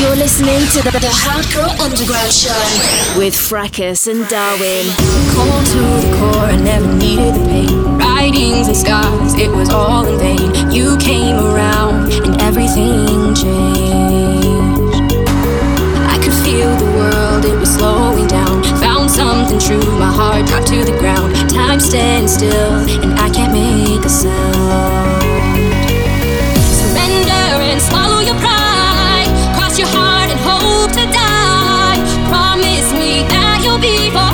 You're listening to the, the Hardcore Underground Show with Fracus and Darwin. Cold to the core, I never needed the pain. Writings and scars, it was all in vain. You came around and everything changed. I could feel the world, it was slowing down. Found something true, my heart dropped to the ground. Time stands still, and I can't make a sound. Cross your heart and hope to die. Promise me that you'll be.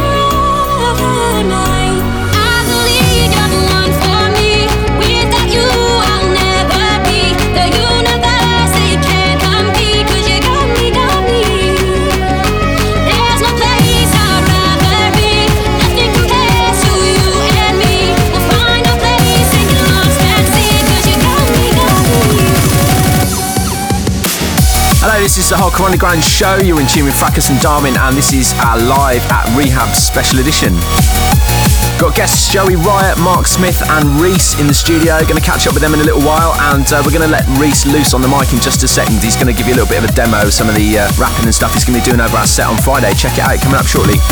This is the Hardcore Underground show. You're in tune with Fracus and Darwin, and this is our live at Rehab special edition. Got guests Joey Riot, Mark Smith, and Reese in the studio. Going to catch up with them in a little while, and uh, we're going to let Reese loose on the mic in just a second. He's going to give you a little bit of a demo of some of the uh, rapping and stuff he's going to be doing over our set on Friday. Check it out, coming up shortly.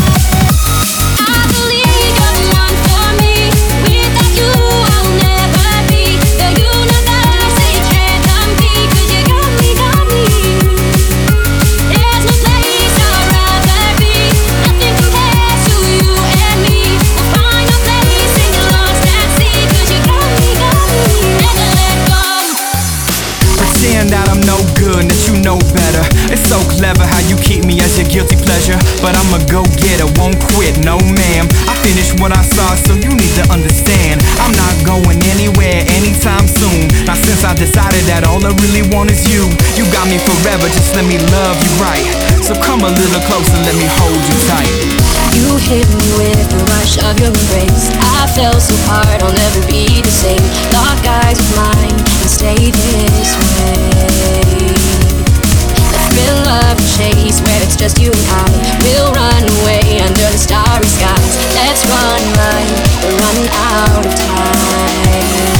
Want is you, you got me forever, just let me love you right. So come a little closer, let me hold you tight. You hit me with the rush of your embrace. I fell so hard, I'll never be the same. Lock eyes with mine and stay this way thrill of the chase where it's just you and I. We'll run away under the starry skies. Let's run line, we're running out of time.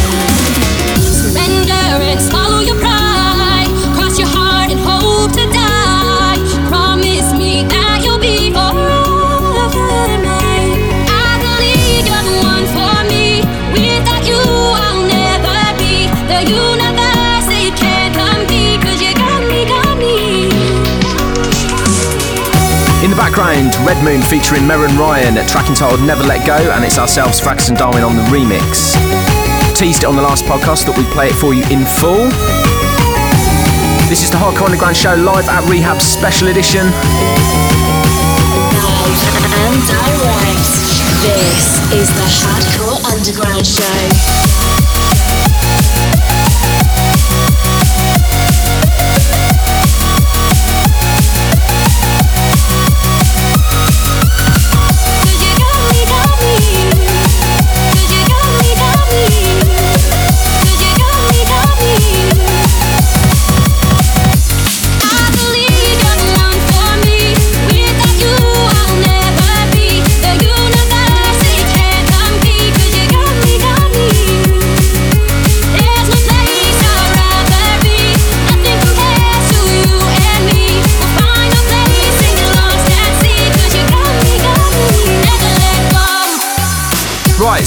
In the Red Moon featuring Merrin Ryan, at track entitled Never Let Go, and it's ourselves, Fracus and Darwin, on the remix. Teased it on the last podcast that we play it for you in full. This is the Hardcore Underground Show live at Rehab Special Edition. And direct. This is the Hardcore Underground Show.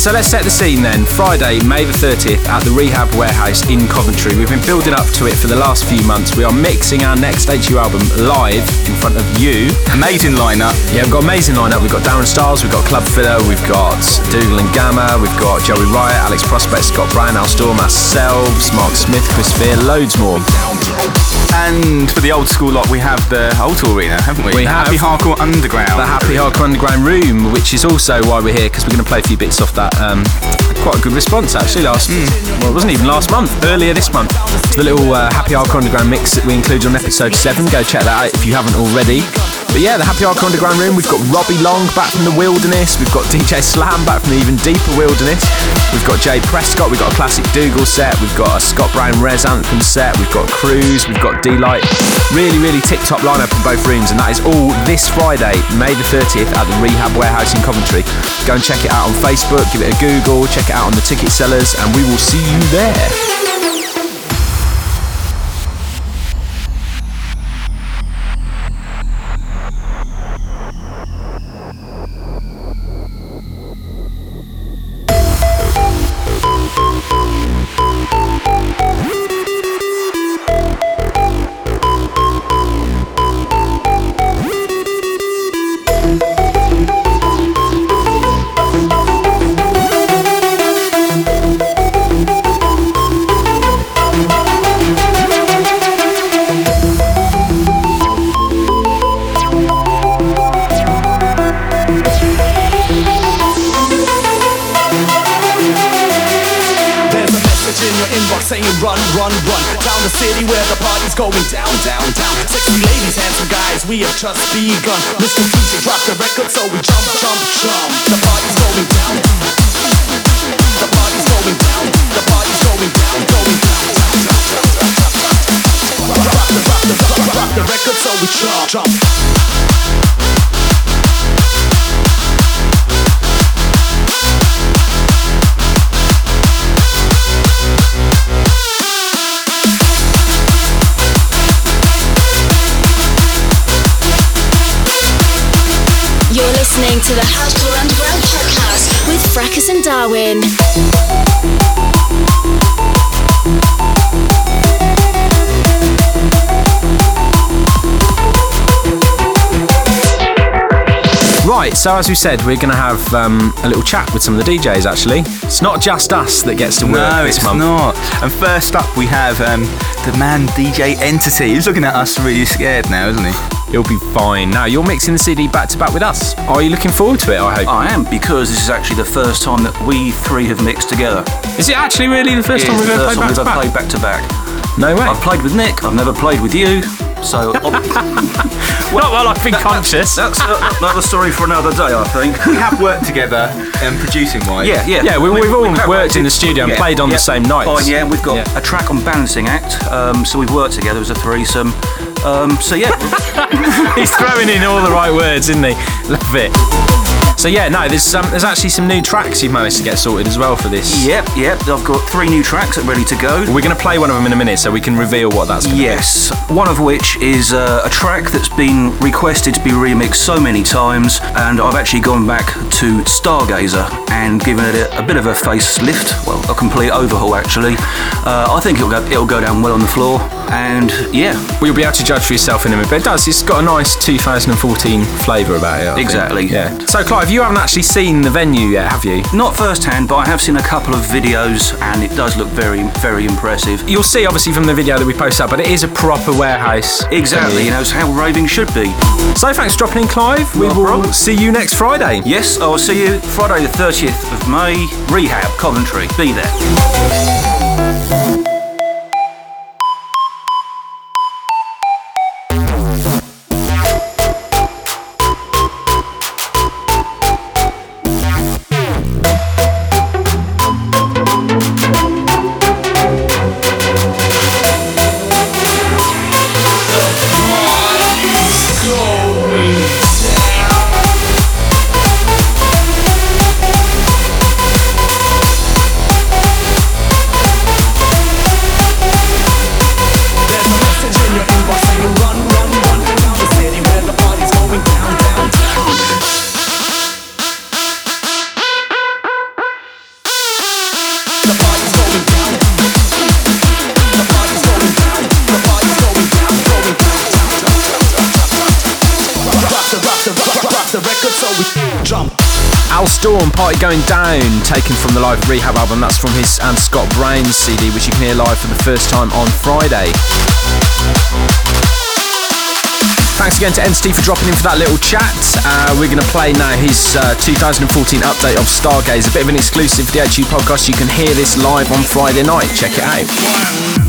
So let's set the scene then. Friday, May the 30th at the Rehab Warehouse in Coventry. We've been building up to it for the last few months. We are mixing our next HU album live in front of you. Amazing lineup. Yeah, we've got amazing lineup. We've got Darren Styles, we've got Club Filler, we've got Dougal and Gamma, we've got Joey Riot, Alex Prospect, Scott Brown, Al Storm, ourselves, Mark Smith, Chris Fear, loads more. And for the old school lot, we have the Alto Arena, haven't we? We the have. Happy Hardcore Underground. The Happy Hardcore Underground Room, which is also why we're here, because we're going to play a few bits off that. Um, quite a good response, actually, last... Mm. Well, it wasn't even last month, earlier this month. The little uh, Happy Hardcore Underground mix that we included on episode 7. Go check that out if you haven't already. But yeah, the Happy Hardcore Underground Room, we've got Robbie Long back from the wilderness, we've got DJ Slam back from the even deeper wilderness, we've got Jay Prescott, we've got a classic Dougal set, we've got a Scott Brown Res Anthem set, we've got Cruise, we've got D-Light. Really, really tip-top lineup in both rooms, and that is all this Friday, May the 30th at the Rehab Warehouse in Coventry. Go and check it out on Facebook, give it a Google, check it out on the ticket sellers, and we will see you there. Fracus and Darwin. Right, so as we said, we're going to have um, a little chat with some of the DJs. Actually, it's not just us that gets to work No, this it's month. not. And first up, we have um, the man DJ Entity. He's looking at us really scared now, isn't he? You'll be fine. Now you're mixing the CD back to back with us. Are you looking forward to it? I hope. I am because this is actually the first time that we three have mixed together. Is it actually really the first It time we've the ever played back to ever back? played back to back. No way. I've played with Nick. I've never played with you. So Not while I've been conscious. that's another story for another day, I think. We have worked together um, producing wise. Yeah, yeah. Yeah, we- we've all worked collaborated. in the studio and played on the same nights. Fine, yeah, we've got Yeah. a track on Balancing Act, um, so we've worked together as a threesome. Um, so yeah, He's throwing in all the right words, isn't he? Love it. So yeah, no, there's um, there's actually some new tracks you've managed to get sorted as well for this. yep, yep. I've got three new tracks ready to go. We're going to play one of them in a minute, so we can reveal what that's. Yes, one of which is uh, a track that's been requested to be remixed so many times, and I've actually gone back to Stargazer and given it a, a bit of a facelift, well, a complete overhaul actually. Uh, I think it'll go, it'll go down well on the floor, and yeah, you'll be able to judge for yourself in a minute, but it does. It's got a nice 2014 flavour about it. I think. Exactly. Yeah. So, Clive, you haven't actually seen the venue yet, have you? not firsthand, but I have seen a couple of videos, and it does look very, very impressive. You'll see, obviously, from the video that we post up, but it is a proper warehouse. Exactly, you know, it's how raving should be. So, thanks for dropping in, Clive. We will see you next Friday. Yes, I'll see you Friday the 30th of May, Rehab, Coventry. Be there. From his and Scott Brown's CD, which you can hear live for the first time on Friday. Thanks again to Entity for dropping in for that little chat. Uh, we're going to play now his uh, 2014 update of Stargaze, a bit of an exclusive for the HU podcast. You can hear this live on Friday night. Check it out.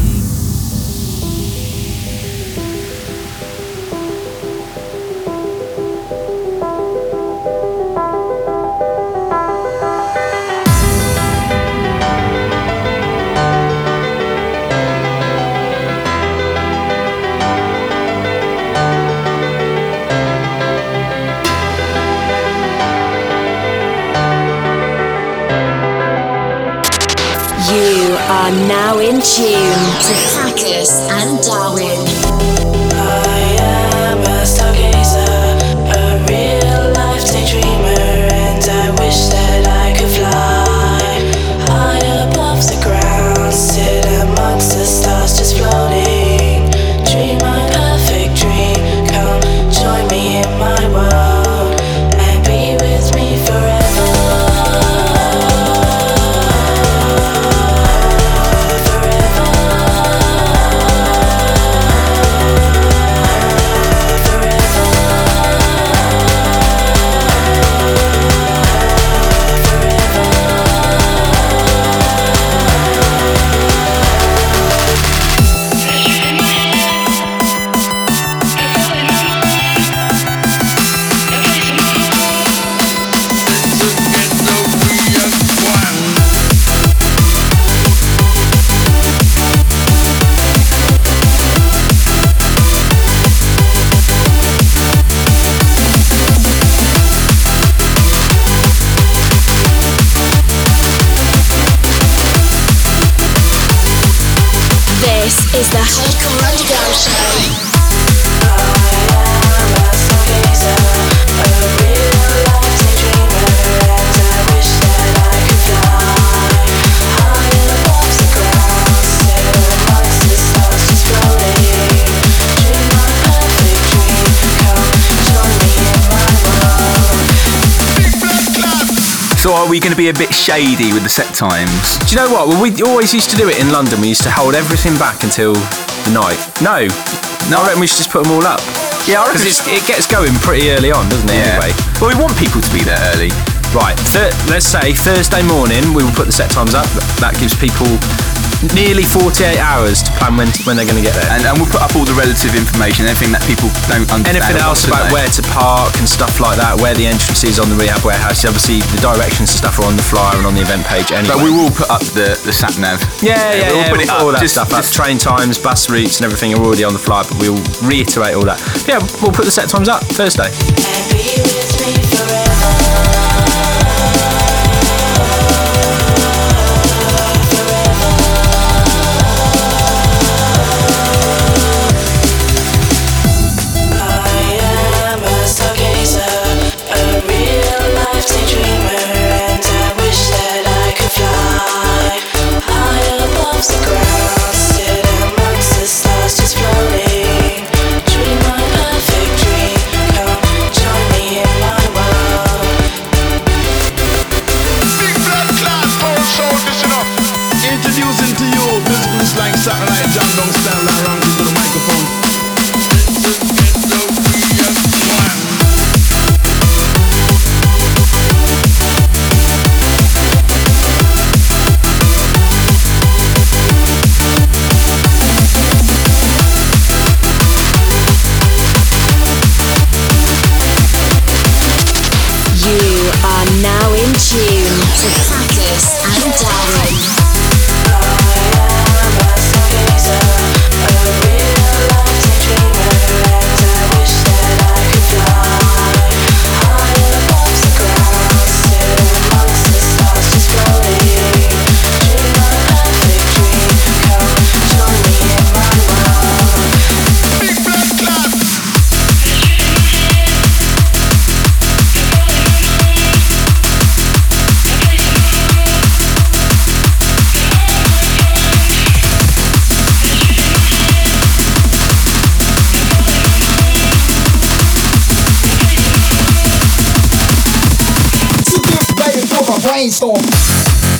Going to be a bit shady with the set times? Do you know what? Well, we always used to do it in London. We used to hold everything back until the night. No, no, I reckon we should just put them all up. Yeah, because it gets going pretty early on, doesn't it? Anyway, Well, we want people to be there early. right. Thir- let's say Thursday morning we will put the set times up. That gives people nearly 48 hours to plan when when they're going to get there. And, and we'll put up all the relative information, anything that people don't understand. Anything else about know. where to park and stuff like that, where the entrance is on the rehab warehouse. Obviously, the directions and stuff are on the flyer and on the event page anyway. But we will put up the, the sat nav. Yeah, yeah, we'll yeah. put we'll it up. all that Just- stuff up. just- Train times, bus routes, and everything are already on the flyer, but we'll reiterate all that. Yeah, we'll put the set times up Thursday.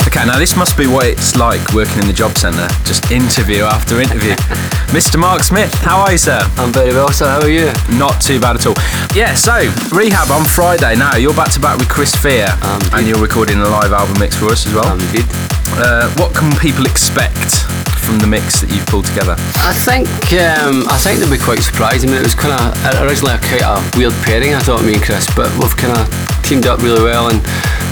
Okay, now this must be what it's like working in the job centre. Just interview after interview. Mr. Mark Smith, how are you, sir? I'm very well, sir. How are you? Not too bad at all. Yeah, so rehab on Friday. Now you're back to back with Chris Fear, Um, and you're recording a live album mix for us as well. I'm good. Uh, what can people expect from the mix that you've pulled together? I think um, I think they'll be quite surprised. I mean, it was kind of originally a quite a weird pairing. I thought me and Chris, but we've kind of teamed up really well and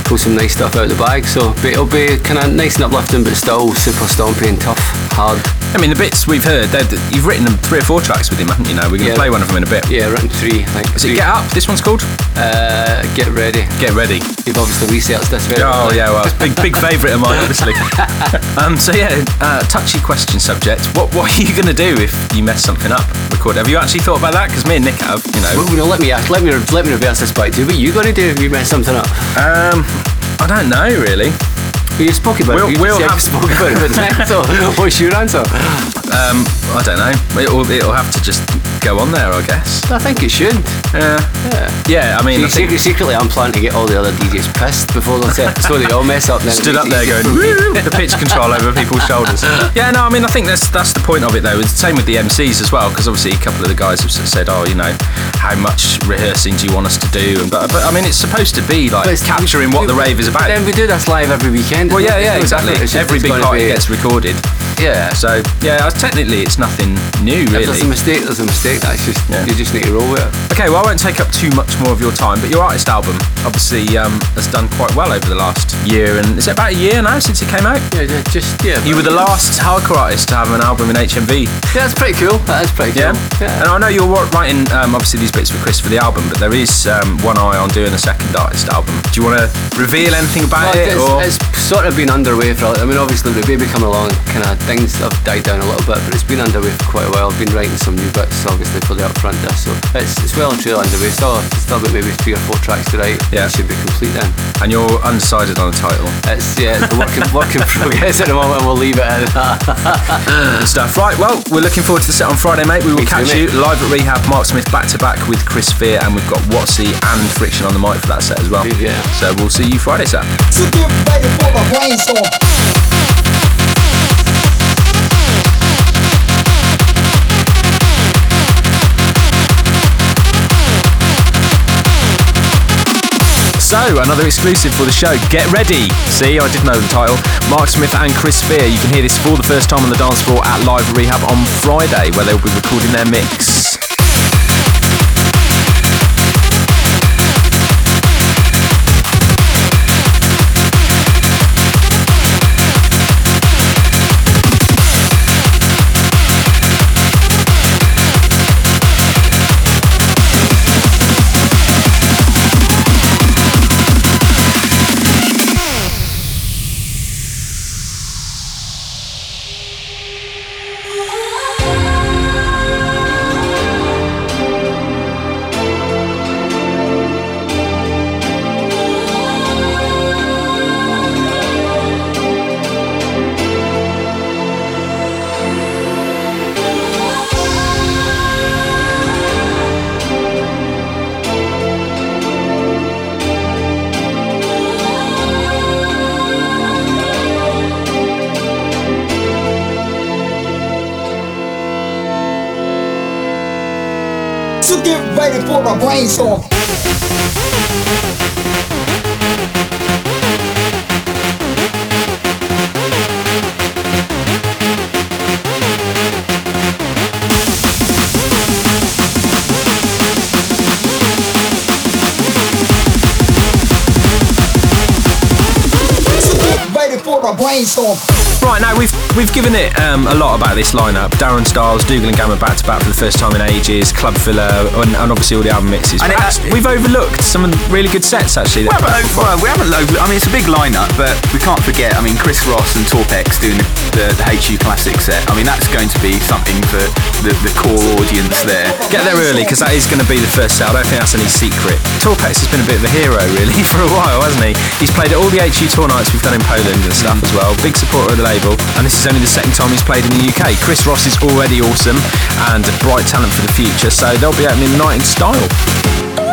pulled some nice stuff out of the bag. So it'll be kind of nice and uplifting, but still super stompy and tough, hard. I mean, the bits we've heard, you've written them three or four tracks with him, haven't you? Now we're going to Yeah. play one of them in a bit. Yeah, written three. I think. Is it Get Up? This one's called Uh, get ready. Get Ready. You've obviously researched this very Oh yeah, well, it's big big favourite of mine, obviously. um, so yeah, uh, touchy question subject. What what are you going to do if you mess something up? Record? Have you actually thought about that? Because me and Nick have, you know. Well, you know, let me ask, let me let me reverse this back Do. What are you going to do if you mess something up? Um, I don't know really. You spoke about We'll- it. We'll have- you spoke about it. So, what's your answer? Um, I don't know. It'll, it'll have to just go on there, I guess. I think it should. Uh, yeah. Yeah. I mean, I think secret, secretly, I'm planning to get all the other DJs pissed before the set, so they all mess up. Then stood up there easier going for me. "Woo!" the pitch control over people's shoulders. Yeah, no, I mean, I think that's that's the point of it though. It's the same with the MCs as well, because obviously a couple of the guys have sort of said, oh, you know, how much rehearsing do you want us to do? And but, but I mean, it's supposed to be like But it's- capturing what the rave is about. Then we do this live every weekend. Well, yeah, yeah, exactly. different. It's just- Every big party gets recorded. Yeah. So yeah, technically it's nothing new If there's a mistake, there's a mistake. That's just Yeah. you just need to roll with it. Okay, well I won't take up too much more of your time, but your artist album obviously um, has done quite well over the last year, and is it about a year now since it came out? Yeah, yeah, just yeah. You were the last hardcore artist to have an album in HMV. Yeah, that's pretty cool. That is pretty cool. Yeah. yeah. And I know you're writing um, obviously these bits for Chris for the album, but there is um, one eye on doing a second artist album. Do you want to reveal anything about Well, it? it's, or? it's sort of been underway for. I mean, obviously the baby coming along kind of things have died down a little bit, but it's been underway for quite a while. I've been writing some new bits, obviously, for the upfront disc, so it's, it's well and truly underway. Still, still about maybe three or four tracks to write. Yeah. It should be complete then. And you're undecided on a title. It's yeah, the work in, work in progress at the moment. We'll leave it at that. Good stuff. Right, well, we're looking forward to the set on Friday, mate. We will Me catch mate. you live at Rehab, Mark Smith back to back with Chris Fear, and we've got Watsy and Friction on the mic for that set as well. Yeah. So we'll see you Friday, sir. So another exclusive for the show. Get ready. See, I did know the title. Mark Smith and Chris Fear. You can hear this for the first time on the dance floor at Live Rehab on Friday, where they'll be recording their mix. We've given it um, a lot about this lineup. Darren Styles, Dougal and Gamma back to back for the first time in ages. Club filler, and, and obviously all the album mixes. And it- we've overlooked some really good sets actually. Well, well, we haven't. Lo- I mean, it's a big lineup, but we can't forget. I mean, Chris Ross and Torpex doing the, the, the HU Classic set. I mean, that's going to be something for the, the core audience there. Get there early because that is going to be the first set. I don't think that's any secret. Torpex has been a bit of a hero really for a while, hasn't he? He's played at all the HU tour nights we've done in Poland and stuff as well. Big supporter of the label, and this is only the second time he's played in the UK. Chris Ross is already awesome and a bright talent for the future, so they'll be opening the night in style.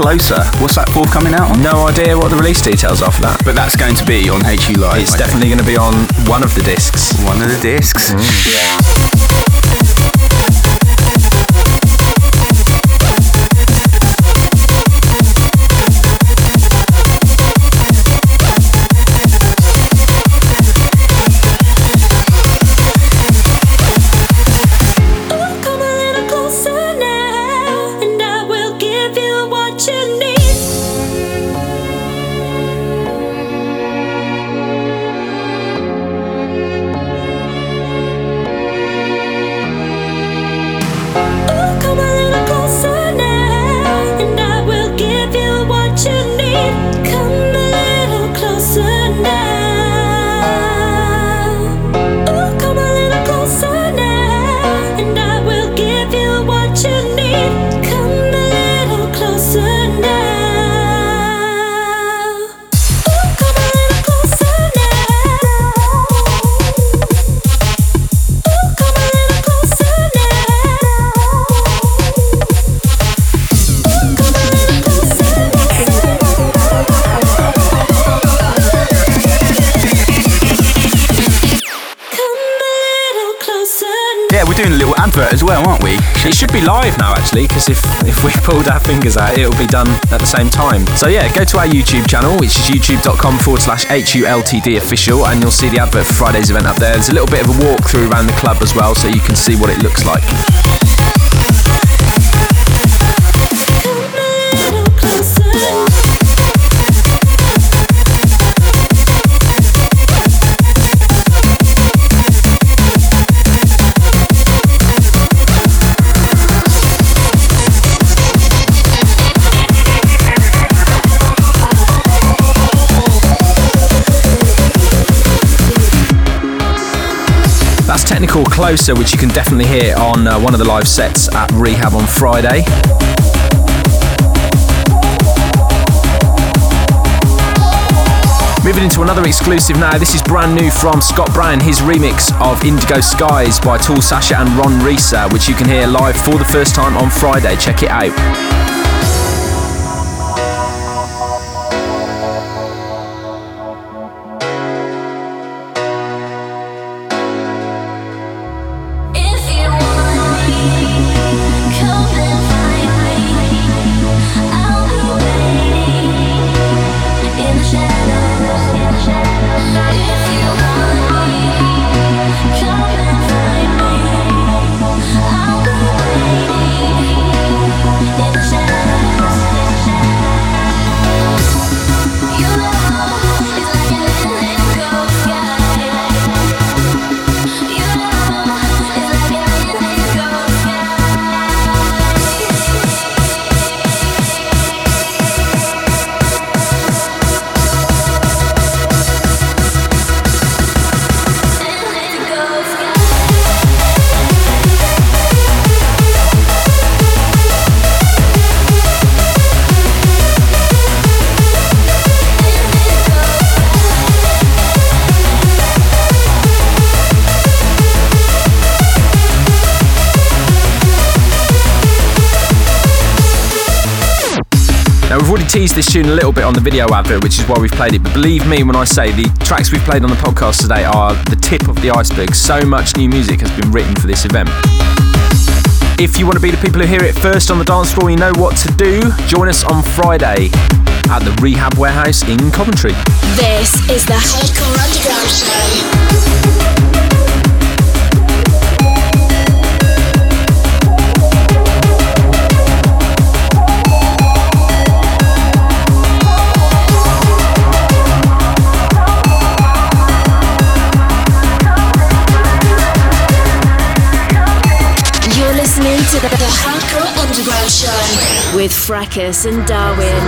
Closer. What's that forthcoming out on? No idea what the release details are for that. But that's going to be on HU Live. It's I definitely going to be on one of the discs. one of the discs. Come out, it'll be done at the same time. So, yeah, go to our YouTube channel, which is youtube.com forward slash HULTD official, and you'll see the advert for Friday's event up there. There's a little bit of a walkthrough around the club as well, so you can see what it looks like. Technical Closer, which you can definitely hear on uh, one of the live sets at Rehab on Friday. Moving into another exclusive now, this is brand new from Scott Brown, his remix of Indigo Skies by Tool Sasha and Ron Risa, which you can hear live for the first time on Friday. Check it out. Teased this tune a little bit on the video advert, which is why we've played it. But believe me when I say the tracks we've played on the podcast today are the tip of the iceberg. So much new music has been written for this event. If you want to be the people who hear it first on the dance floor, you know what to do. Join us on Friday at the Rehab Warehouse in Coventry. This is the Hardcore Underground Show. With Fracus and Darwin.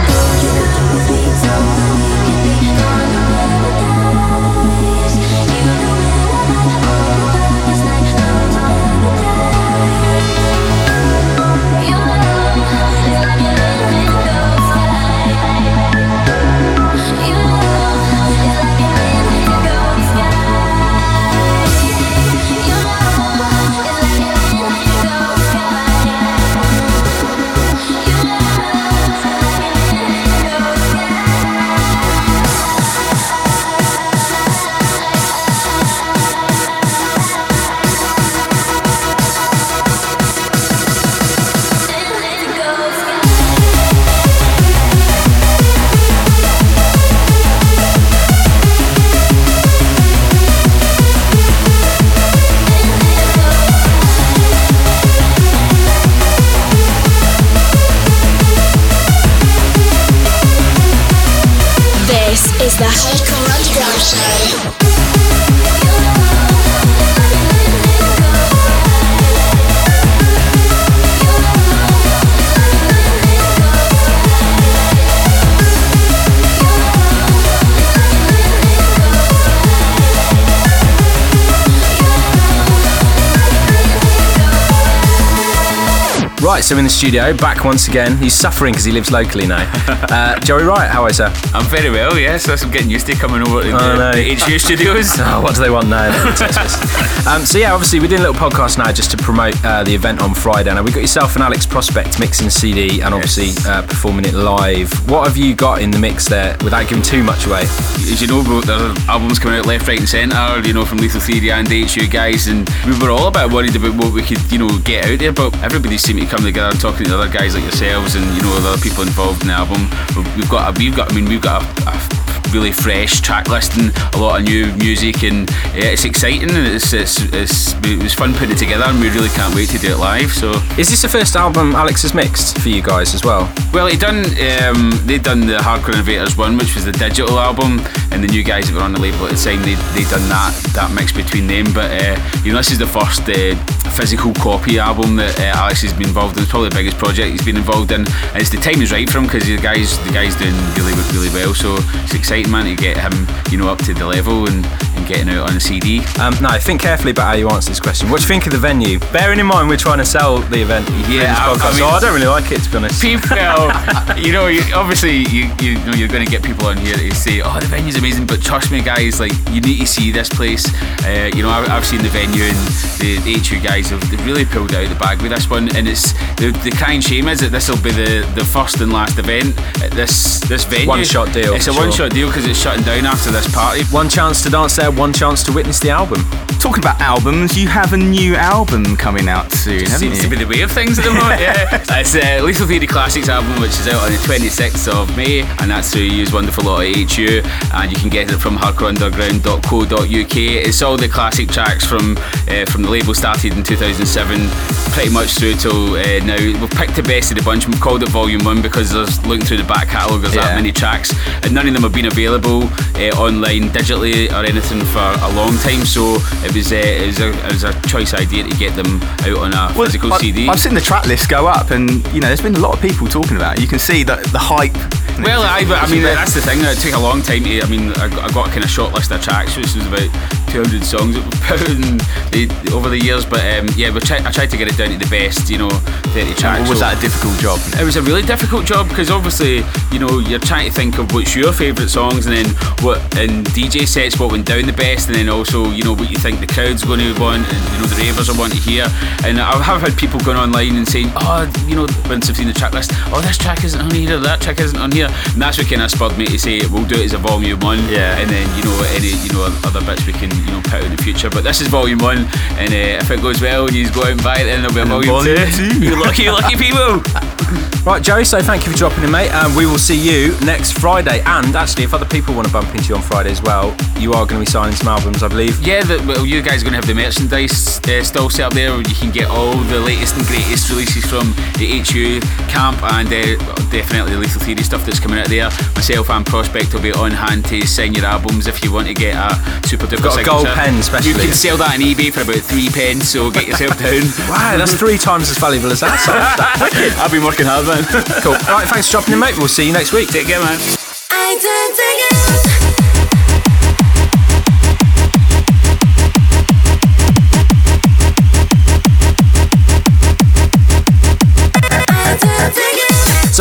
Right, so in the studio, back once again. He's suffering because he lives locally now. Uh, Joey Riot, how are you, sir? I'm very well, yes. I'm getting used to coming over to the, Oh, no. the HU studios. Oh, what do they want now? They text us. um, so yeah, obviously we're doing a little podcast now just to promote uh, the event on Friday. Now we've got yourself and Alex Prospect mixing the CD and obviously uh, performing it live. What have you got in the mix there without giving too much away? As you know, there's albums coming out left, right, and centre. You know, from Lethal Theory and the HU guys, and we were all a bit worried about what we could, you know, get out there. But everybody seemed to come together, uh, talking to other guys like yourselves, and you know, the other people involved in the album. We've- We've got, a, we've got, I mean, we've got a, a really fresh track listing, a lot of new music, and yeah, it's exciting and it's, it's, it's it was fun putting it together, and we really can't wait to do it live. So. Is this the first album Alex has mixed for you guys as well? Well, he done. Um, they done the Hardcore Innovators one, which was the digital album, and the new guys that were on the label at the time, they they done that that mix between them. But uh, you know, this is the first uh, physical copy album that uh, Alex has been involved in. It's probably the biggest project he's been involved in. And it's the time is right for him because the guys the guys doing really really well. So it's exciting, man, to get him you know up to the level and, and getting out on a CD. Um, no, think carefully about how you answer this question. What do you think of the venue? Bearing in mind we're trying to sell the event here I- I podcast, so I don't really like it to be honest. people, you know, you, obviously you, you know you're going to get people on here to say, "Oh, the venue's amazing," but trust me, guys, like you need to see this place. Uh, you know, I, I've seen the venue and the HU guys have really pulled out of the bag with this one, and it's the, the crying shame is that this will be the, the first and last event at this this venue. One-shot deal, It's a sure. one shot deal because it's shutting down after this party. One chance to dance there, one chance to witness the album. Talking about albums, you have a new album coming out soon, haven't Seems you? to be the way of things at the moment. yeah, it's uh, Lethal Theory Classics album, which is out on the 26th of May, and that's through Use Wonderful Lot of HU, and you can get it from hardcoreunderground.co.uk. It's all the classic tracks from uh, from the label started in 2007, pretty much through till uh, now. We've picked the best of the bunch. We've called it Volume One because there's looking through the back catalogue, there's Yeah. that many tracks, and none of them have been available uh, online, digitally, or anything for a long time. So it was, uh, it was, a, it was a choice idea to get them out on a Well, physical I- CD. I've seen the track list go up, and you know, there's been a lot of people talking about it. You can see that the hype. Well, I, I mean, that's the thing. It took a long time to. I mean, I, got- I got a kind of short list of tracks, which was about 200 songs that we put in the, over the years. But um, yeah, we tried, I tried to get it down to the best, you know, 30 tracks. Or was So- that a difficult job? it was a really difficult job because obviously, you know, you're trying to think of what's your favourite songs and then what in DJ sets what went down the best and then also, you know, what you think the crowd's going to want and you know the ravers are wanting to hear. And I have had people going online and saying, Oh, you know, once I've seen the track list, oh this track isn't on here, that track isn't on here. And that's what kind of spurred me to say we'll do it as a volume one. Yeah. And then, you know, any you know other bits we can, you know, put out in the future. But this is volume one and uh, if it goes well you go out and buy it then there'll be a volume, volume two. two. you lucky, lucky people. Right, Joey, so thank you for dropping in, mate. And we will see you next Friday. And actually, if other people want to bump into you on Friday as well, you are going to be signing some albums, I believe. Yeah, the, well, you guys are going to have the merchandise uh, still set up there where you can get all the latest and greatest releases from the HU camp and uh, definitely the Lethal Theory stuff that's coming out there. Myself and Prospect will be on hand to sign your albums if you want to get a super duper got a gold signature. pen, especially. You can sell that on eBay for about three pence, so get yourself down. Wow, that's three times as valuable as that. So I've been working hard, man. cool. Right, thanks for dropping in, mate. We'll see you next week. Take care, man.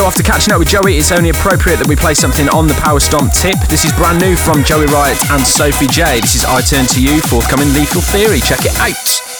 So after catching up with Joey, it's only appropriate that we play something on the Power Stomp tip. This is brand new from Joey Riot and Sophie J. This is I Turn to You, forthcoming Lethal Theory. Check it out.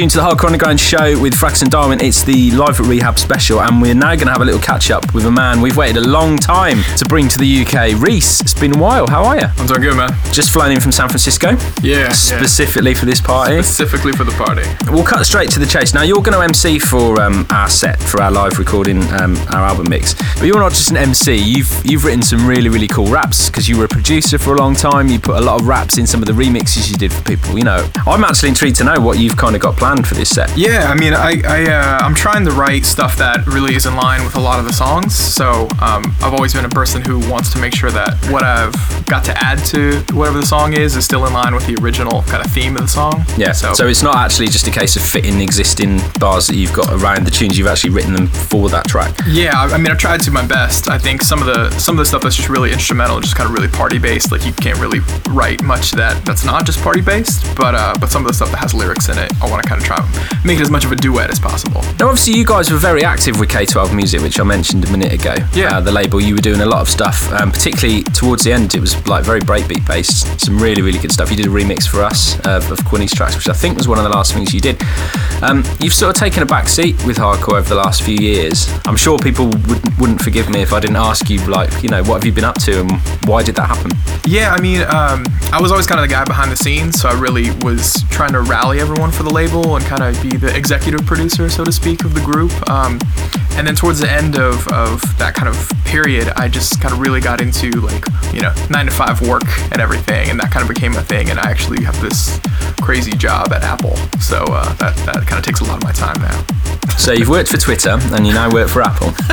Okay, tune to the Hardcore Underground show with Fracus and Darwin. It's the Live at Rehab special, and we're now going to have a little catch up with a man we've waited a long time to bring to the UK. Reese, it's been a while. How are you? I'm doing good, man. Just flown in from San Francisco, Yeah, yeah. specifically for this party. Specifically for the party. We'll cut straight to the chase. Now, you're going to MC for um, our set, for our live recording, um, our album mix. But you're not just an MC. You've you've written some really really cool raps because you were a producer for a long time. You put a lot of raps in some of the remixes you did for people. You know, I'm actually intrigued to know what you've kind of got planned for this set. Yeah, I mean, I, I uh, I'm trying to write stuff that really is in line with a lot of the songs. So um, I've always been a person who wants to make sure that what I've got to add to whatever the song is is still in line with the original kind of theme of the song. Yeah. So, So, it's not actually just a case of fitting existing bars that you've got around the tunes. You've actually written them for that track. yeah, I, I mean, I've tried to do my best. I think some of the some of the stuff that's just really instrumental, just kind of really party based. Like you can't really write much that that's not just party based. But uh, but some of the stuff that has lyrics in it, I want to kind of try and make it as much of a duet as possible. Now, obviously, you guys were very active with K12 Music, which I mentioned a minute ago. Yeah. Uh, the label, you were doing a lot of stuff, um, particularly towards the end. It was like very breakbeat based, some really, really good stuff. You did a remix for us uh, of Quinny's tracks, which I think was one of the last things you did. Um, you've sort of taken a back seat with hardcore over the last few years. I'm sure people would, wouldn't forgive me if I didn't ask you, like, you know, what have you been up to and why did that happen? Yeah, I mean, um, I was always kind of the guy behind the scenes, so I really was trying to rally everyone for the label and kind of be the executive producer, so to speak, of the group. Um, and then towards the end of, of that kind of period, I just kind of really got into like, you know, nine to five work and everything, and that kind of became a thing. And I actually have this crazy job at Apple, so uh, that, that kind of takes a lot of my time now. So you've worked for Twitter and you now work for Apple.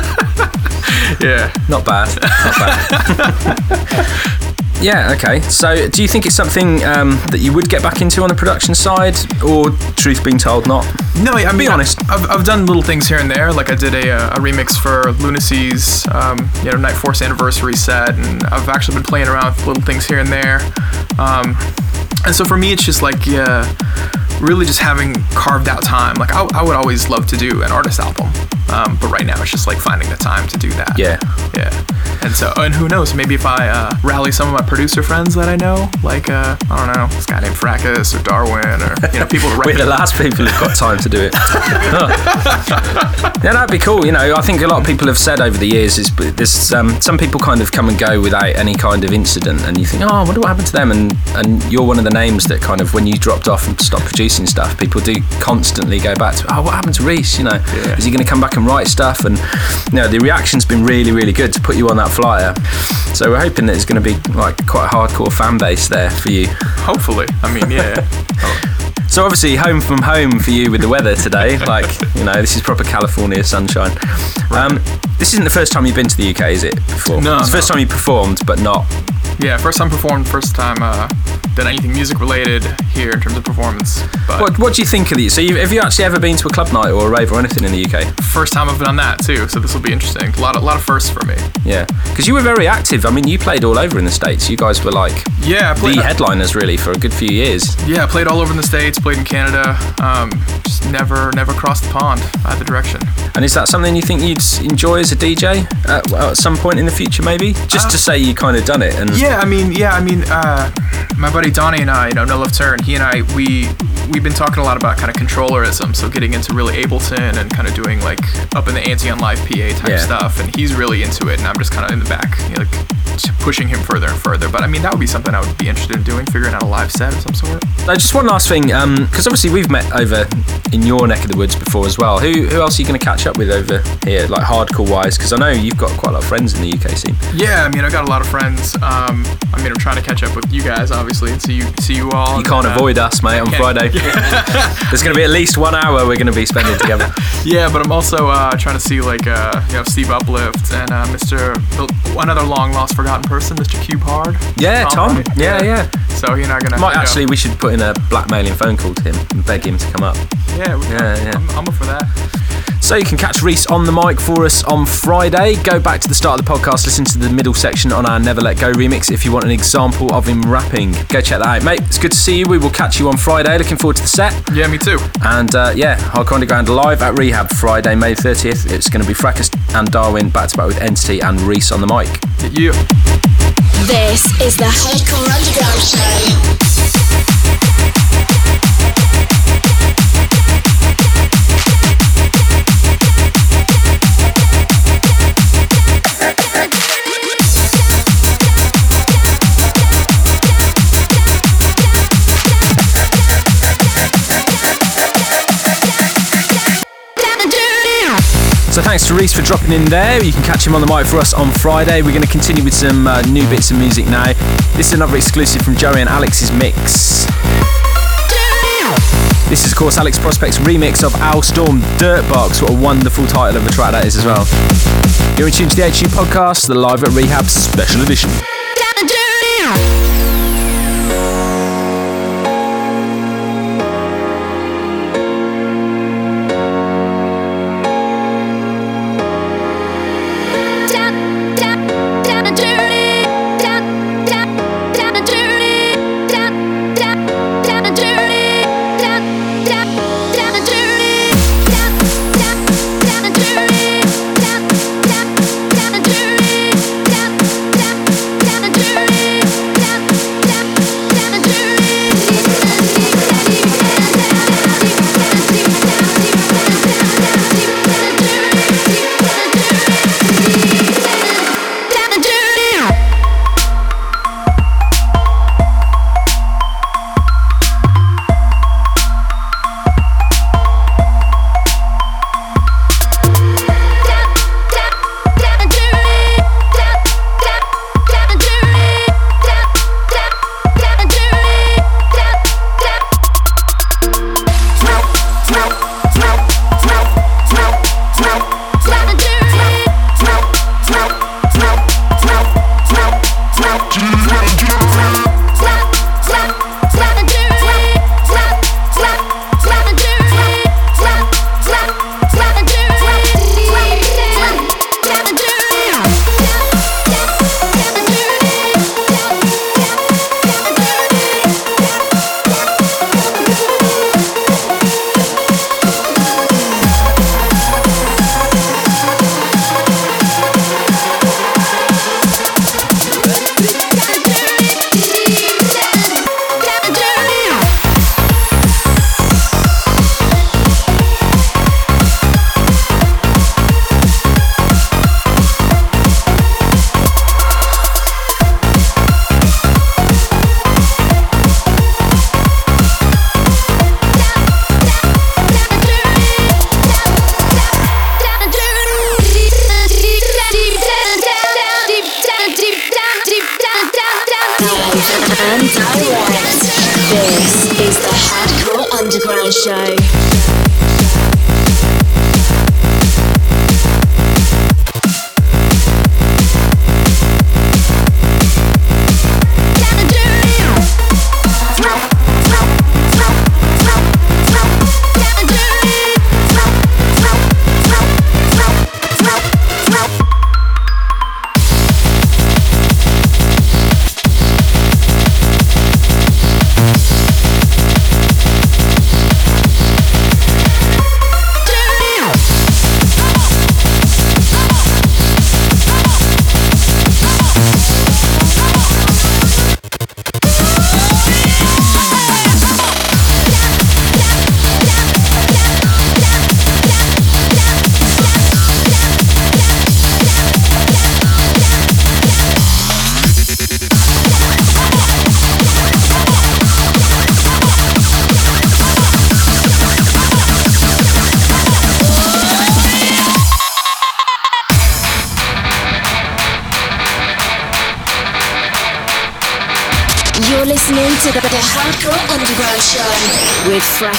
Yeah. Not bad. Not bad. yeah, okay. So do you think it's something um, that you would get back into on the production side, or truth being told, not? No, I mean, Be honest. I've, I've done little things here and there. Like I did a, uh, a remix for Lunacy's, um, you know, Night Force anniversary set, and I've actually been playing around with little things here and there. Um, and so for me, it's just like, yeah, really just having carved out time. Like I, I would always love to do an artist album, um, but right now it's just like finding the time to do that. Yeah. Yeah. And so, and who knows? Maybe if I uh, rally some of my producer friends that I know, like uh, I don't know, this guy named Fracus or Darwin, or you know, people. who We're the last people who've got time to do it. yeah, that'd be cool. You know, I think a lot of people have said over the years is there's um, some people kind of come and go without any kind of incident, and you think, oh, wonder what happened to them, and and you're one of the names that kind of when you dropped off and stopped producing stuff, people do constantly go back to, oh, what happened to Reese? You know, is he going to come back and write stuff? And you know, the reaction's been really, really good to put you on that flyer. So we're hoping that it's going to be like quite a hardcore fan base there for you. Hopefully. I mean, yeah. Oh. So obviously, home from home for you with the weather today. Like you know, this is proper California sunshine. Um, this isn't the first time you've been to the UK, is it? Before? No, it's the first time you performed, but not. yeah, first time performed, first time uh, done anything music related here in terms of performance. But What What do you think of these? So, you, have you actually ever been to a club night or a rave or anything in the UK? first time I've done that too, so this will be interesting. A lot of, lot of firsts for me. Yeah, because you were very active. I mean, you played all over in the states. You guys were like Yeah, I the headliners really for a good few years. yeah, I played all over in the States, played in Canada. Um, just never, never crossed the pond either direction. And is that something you think you'd enjoy as a DJ at, at some point in the future, maybe? Just to say you kind of done it and Yeah, I mean, yeah, I mean, uh, my buddy Donnie and I, you know, No Love Turn, he and I, we we've been talking a lot about kind of controllerism, so getting into really Ableton and kind of doing like up in the ante on live PA type Yeah. stuff, and he's really into it, and I'm just kind of in the back, you know, like pushing him further and further. But I mean, that would be something I would be interested in doing, figuring out a live set of some sort. Uh, just one last thing, because obviously we've met over in your neck of the woods before as well. Who who else are you going to catch up with over here, like hardcore wise? Because I know you've got quite a lot of friends in the UK scene. Yeah, I mean, I've got a lot of friends. Um, I mean, I'm trying to catch up with you guys, obviously, and see you see you all. You can't then, uh, avoid us, mate, on Friday. There's going to be at least one hour we're going to be spending together. Yeah, but I'm also uh, trying to see like uh, you know Steve Uplift and uh, Mr. another long lost forgotten person, Mr. Cube Hard. Yeah, Tom. right? Yeah, yeah. So you're not gonna Might you know- actually, we should put in a blackmailing phone call to him and beg him to come up. Yeah, we- Yeah, yeah. I'm, I'm up for that. So you can catch Reese on the mic for us on Friday. Go back to the start of the podcast, listen to the middle section on our Never Let Go remix if you want an example of him rapping. Go check that out, mate. It's good to see you. We will catch you on Friday. Looking forward to the set. Yeah, me too. And uh, yeah, Hardcore Underground live at Rehab Friday, May 30th. It's going to be Fracus and Darwin back to back with Entity and Reese on the mic. Yeah. This is the Hardcore Underground Show. Thanks to Reese for dropping in there. You can catch him on the mic for us on Friday. We're going to continue with some uh, new bits of music now. This is another exclusive from Joey and Alex's mix. This is, of course, Alex Prospect's remix of Al Storm Dirtbox. What a wonderful title of a track that is as well. You're in tune to the HU podcast, the Live at Rehab special edition.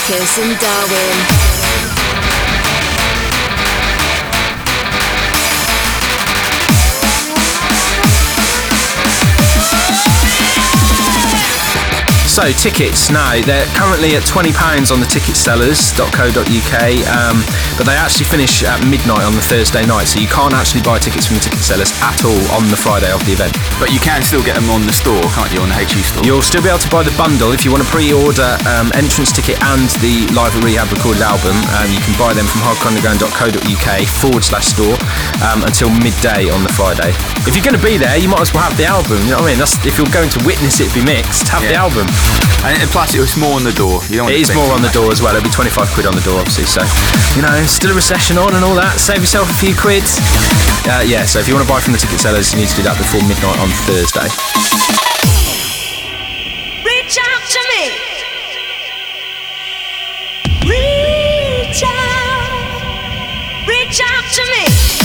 Fracus and Darwin. So tickets now they're currently at twenty pounds on the ticketsellers.co.uk, um, but they actually finish at midnight on the Thursday night, so you can't actually buy tickets from the ticket sellers at all on the Friday of the event. But you can still get them on the store, can't you? On the HU store. You'll still be able to buy the bundle if you want to pre-order um, entrance ticket and the live at rehab recorded album. Um, you can buy them from hardcoreunderground.co.uk forward slash store um, until midday on the Friday. If you're going to be there, you might as well have the album. You know what I mean? That's if you're going to witness it be mixed, have the album. And and plus, it was more on the door. You don't want It to is spend more on the door as well. It'll be 25 quid on the door, obviously. So, you know, still a recession on and all that. Save yourself a few quid. Uh, yeah, so if you want to buy from the ticket sellers, you need to do that before midnight on Thursday. Reach out to me. Reach out. Reach out to me.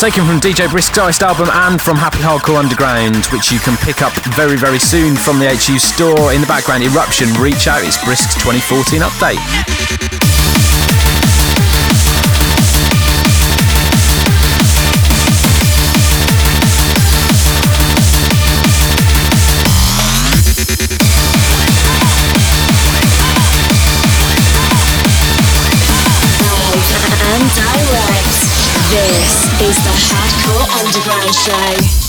Taken from DJ Brisk's Iced album and from Happy Hardcore Underground, which you can pick up very, very soon from the HU store. In the background, Eruption, Reach Out, it's Brisk's 2014 update. Underground Show.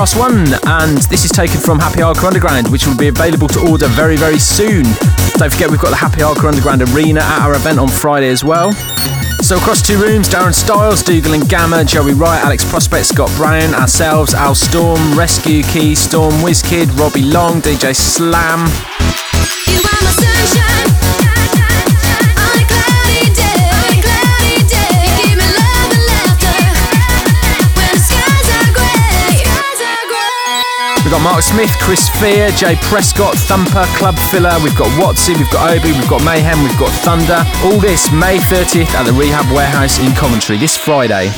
Last one, and this is taken from Happy Hardcore Underground, which will be available to order very, very soon. Don't forget, we've got the Happy Hardcore Underground Arena at our event on Friday as well. So across two rooms, Darren Styles, Dougal and Gamma, Joey Riot, Alex Prospect, Scott Brown, ourselves, Al Storm, Rescue Key, Storm, Wizkid, Robbie Long, DJ Slam. We've got Mark Smith, Chris Fear, Jay Prescott, Thumper, Club Filler, we've got Watsy, we've got Obi, we've got Mayhem, we've got Thunder. All this May 30th at the Rehab Warehouse in Coventry this Friday.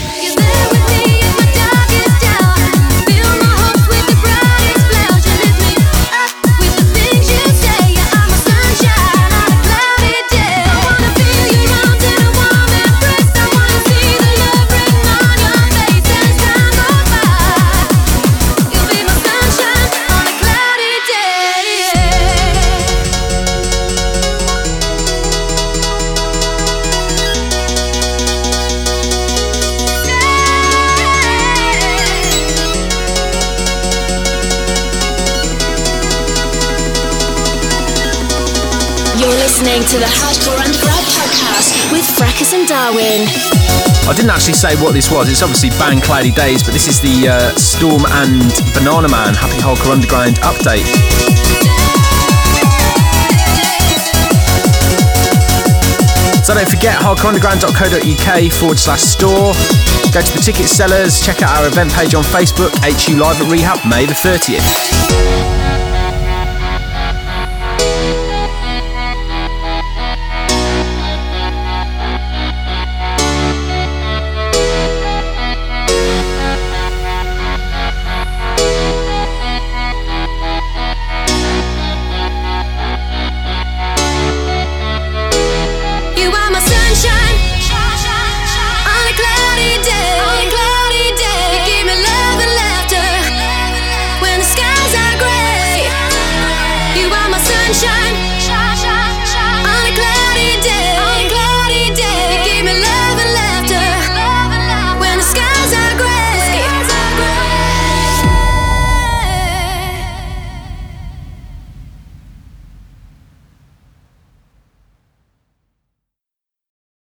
To the Hardcore Underground podcast with Fracus and Darwin. I didn't actually say what this was. It's obviously Bang Cloudy Days, but this is the uh, Storm and Banana Man Happy Hardcore Underground update. So don't forget hardcoreunderground.co.uk forward slash store. Go to the ticket sellers, check out our event page on Facebook, HU Live at Rehab, May the 30th.